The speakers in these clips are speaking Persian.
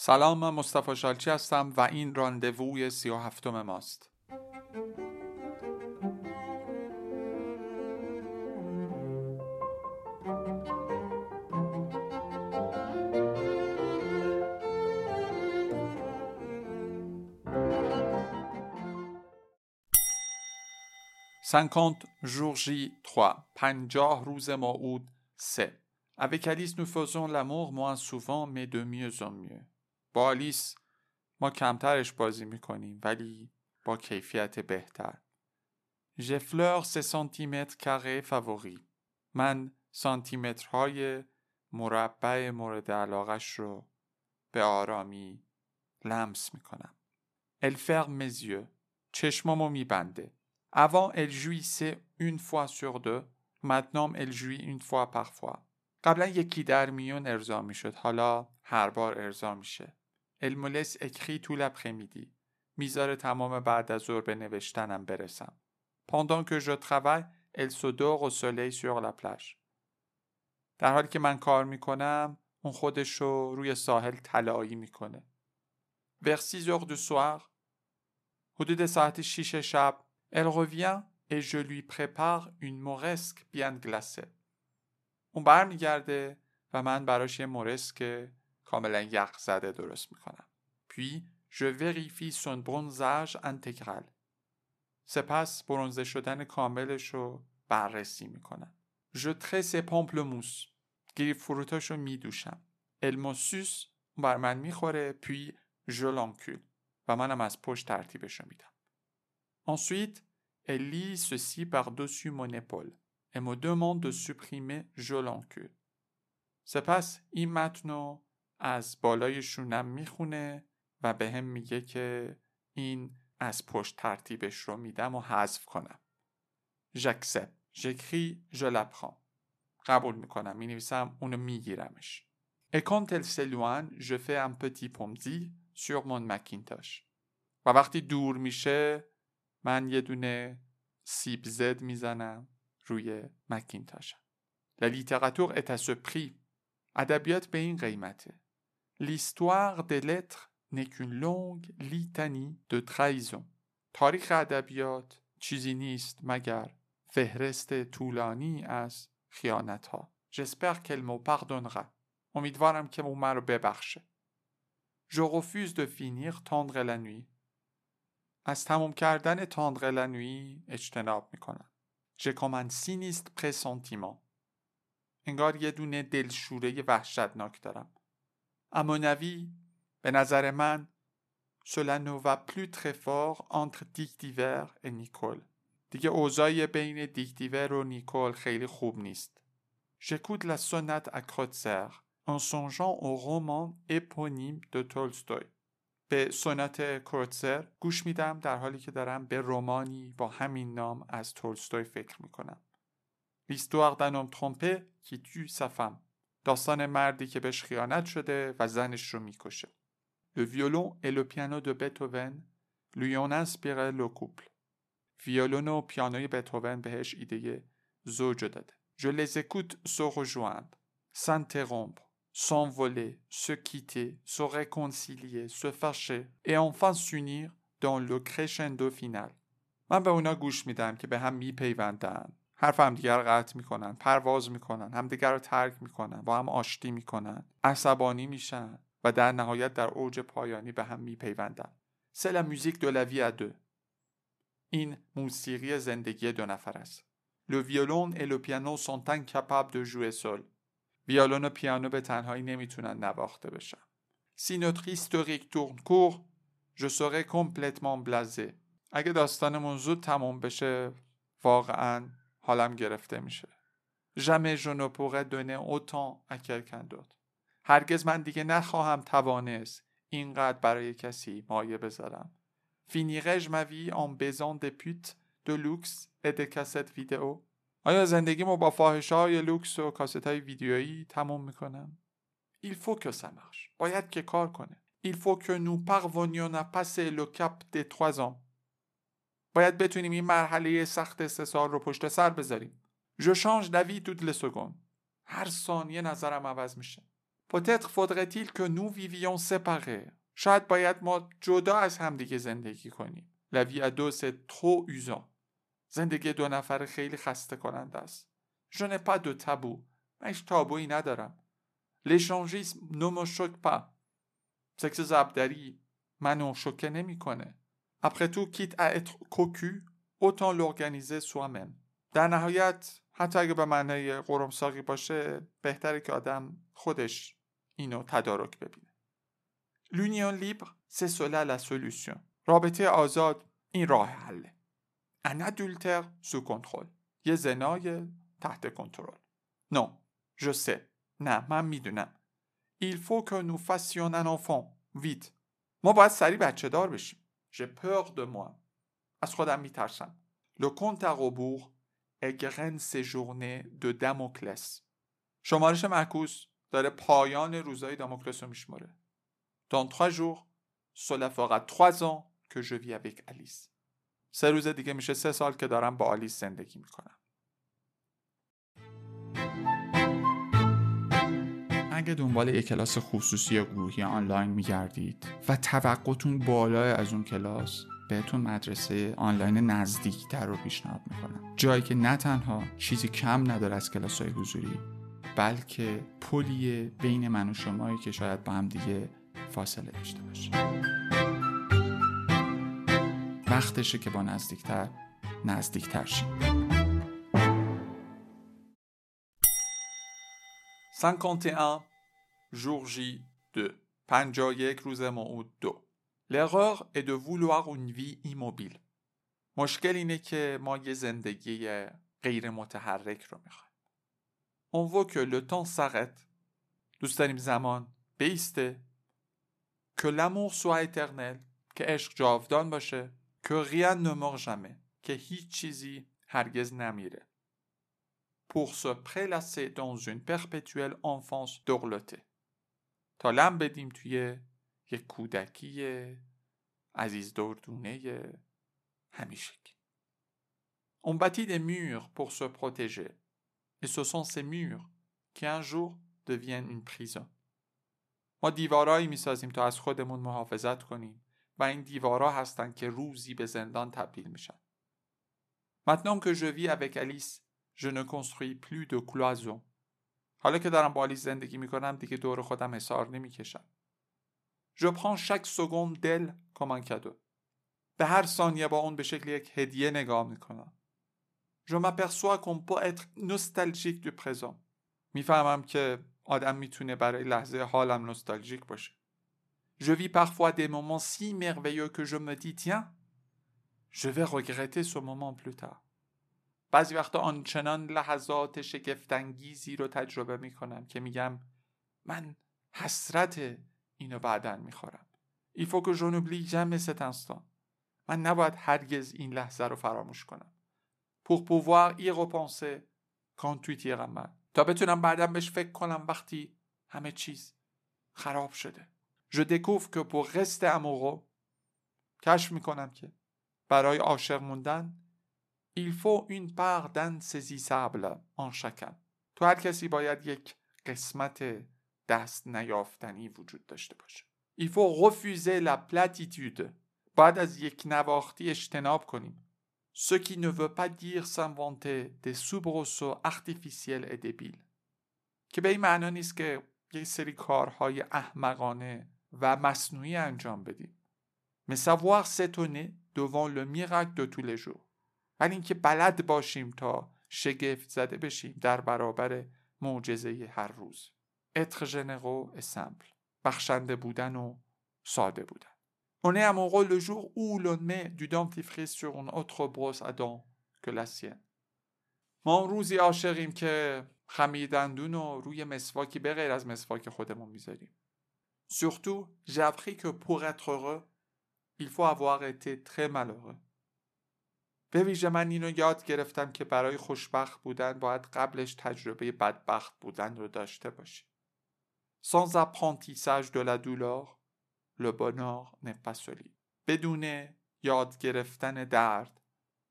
سلام من مصطفی شالچی هستم و این راندووی سی و هفتم ماست jours J 3 پنجاه روز موعود 3 Avec Alice nous faisons l'amour moins souvent mais de mieux en mieux با آلیس ما کمترش بازی می‌کنیم ولی با کیفیت بهتر. ژفلور سه سانتیمتر کاره فاوری من سانتیمترهای مربع مورد علاقش رو به آرامی لمس می‌کنم. الفر مزیو چشمامو میبنده. Avant, elle jouissait une fois sur deux. Maintenant, elle jouit une fois parfois. قبلا یکی در میون ارضا می‌شد. حالا هر بار ارضا میشه. المولس اکری تو l'après-midi می‌ذاره تمام بعد از ظهر به نوشتنم برسم. pendant que je travaille elle se dort au soleil sur la plage در حالی که من کار می‌کنم اون خودش رو روی ساحل طلایی می‌کنه. Vers 6 heures du soir. حدود ساعت 6 شب. Elle revient et je lui prépare une moresque bien glacée. اون برمیگرده و من براش یه مورسک کاملا یخ زده درست می‌کنم. Puis je vérifie son bronzage intégral. سپس برونزه شدن کاملش رو بررسی می‌کنم. Je tresse ses pamplemousses. گریپ فروتاشو میدوشم. Elle m'ossus بر من می‌خوره puis je l'encule و منم از پشت ترتیبشو میدم. Ensuite, elle lit ceci par-dessus mon épaule et me demande de supprimer je l'encule. سپس این متن رو از بالای شونم می‌خونه و به هم میگه که این از پشت ترتیبش رو میدم و حذف کنم. J'écris, je l'apprends. قبول می‌کنم. می نویسم اونو میگیرمش. Et quand elle s'éloigne, je fais un petit. و وقتی دور میشه من یه دونه سیب زد می‌زنم روی مکینتاشم La littérature est à ce prix. ادبیات به این قیمته. L'histoire des lettres n'est qu'une longue litanie de trahison. تاریخ ادبیات چیزی نیست مگر فهرست طولانی از خیانت ها. J'espère qu'elle me pardonnera. امیدوارم که اون من رو ببخشه. Je refuse de finir tendre la nuit. از تموم کردن تاندر لنوی اجتناب می‌کنم. ژکومن سینیست پرسانتیمان انگار یه دونه دلشوره وحشتناک دارم. امونوی به نظر من cela ne va plus très fort entre دیکتیور و نیکول. دیگه اوضاع بین دیکتیور و نیکول خیلی خوب نیست. La sonate à Kreutzer en songeant au roman éponyme de Tolstoy. به سنت کورتزر گوش میدم در حالی که دارم به رومانی با همین نام از تولستوی فکر می‌کنم. Homme trompé qui tue sa femme. داستان مردی که بهش خیانت شده و زنش رو می‌کشه. Le violon et le piano de Beethoven lui ont inspiré le couple. ویولون و پیانوی بتوون بهش ایده زوج داده. Je les écoute se rejoindre, s'interrompre, s'envoler, se quitter, se réconcilier, se fâcher et enfin s'unir dans le crescendo final. من به اونا گوش میدم که به هم میپیوندن حرف همدیگر قطع می‌کنن پرواز می‌کنن همدیگر رو ترک می‌کنن با هم آشتی می‌کنن عصبانی میشن و در نهایت در اوج پایانی به هم میپیوندن de la vie à deux. این موسیقی زندگی دو نفر است. Le violon et le piano sont incapables de jouer seuls. ویالون و پیانو به تنهایی نمی‌تونن نواخته بشن. Notre historique tourne court, je serai complètement blasé. اگه داستانمون زود تموم بشه واقعا حالم گرفته میشه. Jamais je ne pourrai donner autant à. هرگز من دیگه نخواهم توانست اینقدر برای کسی مایه بذارم. Finirai-je ma vie en baisant des putes de luxe et des cassettes vidéo? آیا زندگیمو با فاحشه های لوکس و کاست های ویدیویی تموم می‌کنم؟ Il faut que ça. باید که کار کنه. Il faut que nous parvenions à passer le cap des. باید بتونیم این مرحله سخت سه سال رو پشت سر بذاریم. Change d'avis toutes les secondes. هر ثانیه نظرم عوض میشه. peut-être faudrait-il que nous vivions séparés. شاید باید ما جدا از همدیگه زندگی کنیم. À deux c'est trop usant. زندگی دو نفر خیلی خسته کننده است. N'ai pas de tabou. من هیچ تابویی ندارم. Ne me choque pas. سکس زبدری منو شوکه نمی‌کنه. Après tout, quitte à être cocu, autant l'organiser soi-même. در نهایت حتی اگه به معنای قرمساقی باشه بهتره که آدم خودش اینو تدارک ببینه. L'union libre, c'est cela la solution. رابطه آزاد این راه حله. Un adultère sous contrôle. یه زنای تحت کنترل. Non, je sais. نه من می‌دونم. Il faut que nous fassions un enfant. Vite. ما باید سریع بچه دار بشیم. J'ai peur de moi. از خودم میترسم. Le compte à rebours égrène ses journées de Damoclès. شمارش معکوس داره پایان روزای داموکلس رو میشماره. Dans trois jours, cela fera trois ans que je vis avec Alice. سه روز دیگه میشه سه سال که دارم با آلیس زندگی می‌کنم. اگه دنبال یک کلاس خصوصی یا گروهی آنلاین میگردید و توقعتون بالای از اون کلاس بهتون مدرسه آنلاین نزدیکتر رو پیشنهاد می‌کنم. جایی که نه تنها چیزی کم نداره از کلاس های حضوری بلکه پلیه بین من و شمایی که شاید با هم دیگه فاصله داشته باشه. وقتشه که با نزدیکتر نزدیکتر شیم. 51 jour J 2 51 روز موعود 2 L'erreur est de vouloir une vie immobile. مشکل اینه که ما یه زندگی غیر متحرک رو می‌خوایم. On veut que le temps s'arrête. دوست داریم زمان بیسته. Que l'amour soit éternel. که عشق جاودان باشه. Que rien ne meurt jamais. که هیچ چیزی هرگز نمیره. Pour se prélasser dans une perpétuelle enfance dorlotée. تا لم بدیم توی یک کودکی عزیز دردونه همیشگی. On bâtit des murs pour se protéger. Et ce sont ces murs qui un jour deviennent une prison. ما دیوارایی می‌سازیم تا از خودمون محافظت کنیم و این دیوارا هستند که روزی به زندان تبدیل میشن. Maintenant que je vis avec Alice, je ne construis plus de cloisons. حالا که دارم با آلیس زندگی می‌کنم دیگه دور خودم حسار نمی‌کشم. Je prends chaque seconde d'elle comme un cadeau. به هر ثانیه با اون به شکل یک هدیه نگاه می‌کنم. Je m'aperçois qu'on peut être nostalgique du présent. می‌فهمم که آدم می‌تونه برای لحظه حالم نوستالژیک باشه. Je vis parfois des moments si merveilleux que je me dis tiens, je vais regretter ce moment plus tard. بعضی وقتا آنچنان لحظات شگفتانگیزی رو تجربه می‌کنم که میگم من حسرت اینو بعدا می‌خورم. Il faut que je n'oublie jamais cet instant. من نباید هرگز این لحظه رو فراموش کنم. Pour pouvoir y repenser quand tu mal. تا بتونم بعدا بهش فکر کنم وقتی همه چیز خراب شده. Je découvre que pour rester amoureux کشف می‌کنم که برای عاشق موندن il faut une part d'insaisissable en chacun. تو هر کسی باید یک قسمت دست نیافتنی وجود داشته باشه. Il faut refuser la platitude. باید از یک نواختی اجتناب کنیم. Ce qui ne veut pas dire s'inventer des soubresauts artificiels et débiles. که به این معنا نیست که یک سری کارهای احمقانه و مصنوعی انجام بدیم. Mais savoir s'étonner devant le miracle de tous les jours. ولی اینکه بلد باشیم تا شگفت زده بشیم در برابر معجزه هر روز. اتخ ژنق و اسمبل بخشنده بودن و ساده بودن. اون ام اوقو لو جور او لون می دودام تیفخیس سور اون اوتر بروس ادان کلاسین ما اون روزی عاشقیم که خمیردندون رو روی مسواکی به غیر از مسواک خودمون می‌ذاریم. سورتو ژابخی که پور اتر اورو ایل فو اوار اته تری مالورو به ویژه من اینو یاد گرفتم که برای خوشبخت بودن باید قبلش تجربه بدبخت بودن رو داشته باشی. Sans apprentissage de la douleur, le bonheur n'est pas solide. بدون یاد گرفتن درد،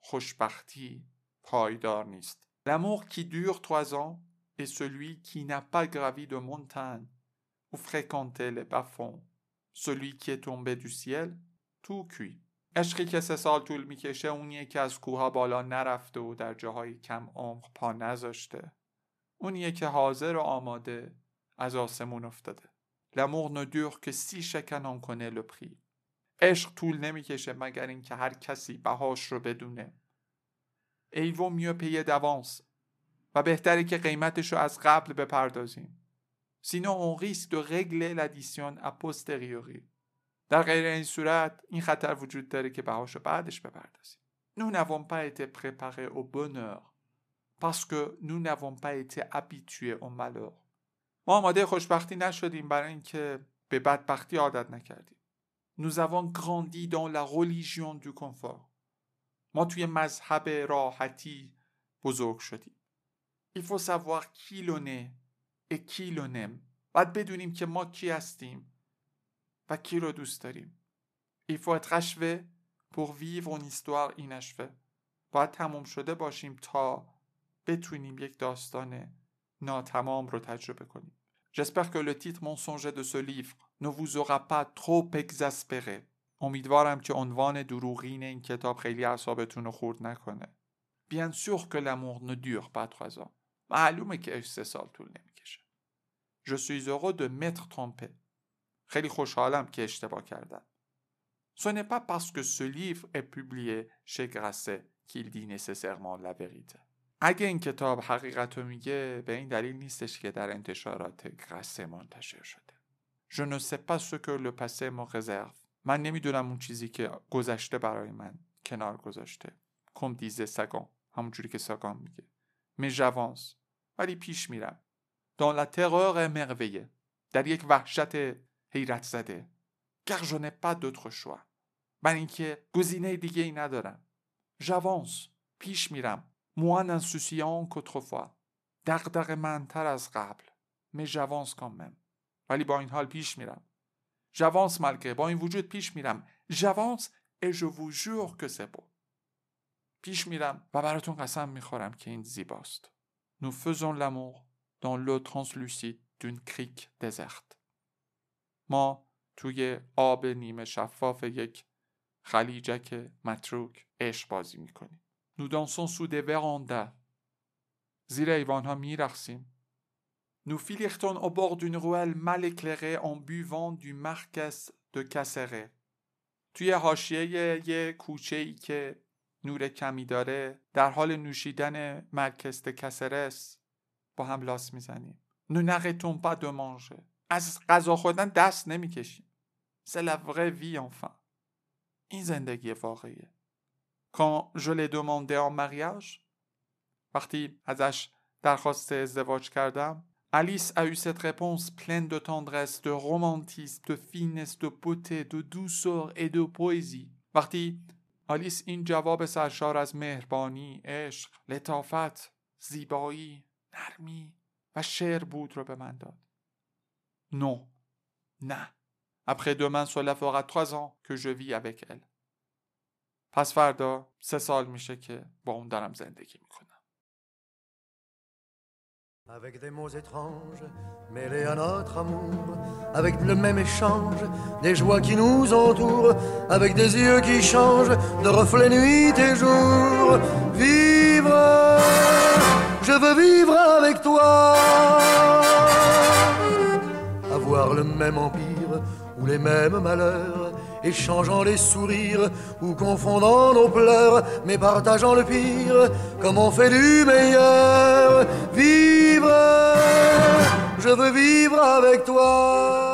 خوشبختی پایدار نیست. L'amour qui dure trois ans est celui qui n'a pas gravi de montagne ou fréquenter les bas-fonds celui qui est tombé du ciel تو cuit عشقی که سه سال طول می‌کشه اونیه که از کوها بالا نرفته و در جاهای کم عمق پا نذاشته اونیه که حاضر و آماده از آسمون افتاده que si chacun en connaît le prix. عشق طول نمی‌کشه مگر اینکه هر کسی بهاش رو بدونه. ای vaut mieux payer d'avance و بهتره که قیمتش رو از قبل بپردازیم. On risque de régler l'addition a posteriori. در غیر این صورت این خطر وجود داره که بهاش رو بعدش بپردازیم. Nous n'avons pas été préparés au bonheur parce que nous n'avons pas été habitués au malheur. ما آماده خوشبختی نشدیم برای اینکه به بدبختی عادت نکردیم. Nous avons grandi dans la religion du confort. ما توی مذهب راحتی بزرگ شدیم. Il faut savoir qui l'on est et qui l'on aime. باید بدونیم که ما کی هستیم و کی رو دوست داریم. Il faut être achevé pour vivre une histoire inachevée. باید تموم شده باشیم تا بتونیم یک داستان ناتمام رو تجربه کنیم. J'espère que le titre mensonger de ce livre ne vous aura pas trop exaspéré. امیدوارم که عنوان دروغین این کتاب خیلی اعصابتون رو خورد نکنه. Bien sûr que l'amour ne dure pas trois ans. معلومه که عشق سه سال طول نمی‌کشه. Je suis heureux de m'être trompé. خیلی خوشحالم که اشتباه کردم. Ce n'est pas parce que ce livre est publié chez Grasset qu'il dit nécessairement la vérité. اگه این کتاب حقیقت رو میگه به این دلیل نیستش که در انتشارات گرسه منتشر شده. Je ne sais pas ce que le passé me réserve. من نمی‌دونم اون چیزی که گذشته برای من کنار گذاشته. کم دیزه سگان. همونجوری که سگان میگه. Mais j'avance. ولی پیش میرم. Dans la terreur émerveillée. در یک وحشت حیرت زده. Car je n'ai pas d'autre choix. من اینکه گزینه دیگه ای ندارم. J'avance. پیش میرم. moins insouciant qu'autrefois. دغدغه منتر از قبل. J'avance quand même. ولی با این حال پیش میرم. J'avance malgré. با این وجود پیش میرم. J'avance et je vous jure que c'est beau. پیش میرم و براتون قسم می‌خورم که این زیباست. Nous faisons l'amour dans l'eau translucide d'une crique déserte. ما توی آب نیمه شفاف یک خلیجک متروک عشق بازی می‌کنیم. Dansons sous des vérandas. زیر ایوانها میرقصیم. Nous filirtons au bord d'une ruelle mal éclairée en buvant du marquès de Casseret. توی حاشیه یه کوچه ای که نور کمی داره در حال نوشیدن مرکز کسرس با هم لاس می‌زنیم. Nous n'arrêtons pas de manger. از غذا خوردن دست نمی‌کشیم. C'est la vraie vie, enfin این زندگی واقعیه. Quand je l'ai demandée en mariage وقتی ازش درخواست ازدواج کردم Alice a eu cette réponse pleine de tendresse, de romantisme, de finesse, de beauté, de douceur et de poésie وقتی آلیس این جواب سرشار از مهربانی عشق لطافت زیبایی نرمی و شعر بود رو به من داد. Non, نه. Après demain, cela fera trois ans que je vis avec elle. پس فردا سه سال میشه که با اون دارم زندگی میکنم. Avec des mots étranges mêlés à notre amour, avec le même échange, des joies qui nous entourent, avec des yeux qui changent de reflets nuit et jour. Vivre, je veux vivre avec toi. Le même empire ou les mêmes malheurs, échangeant les sourires ou confondant nos pleurs, mais partageant le pire, comme on fait du meilleur. Vivre, je veux vivre avec toi.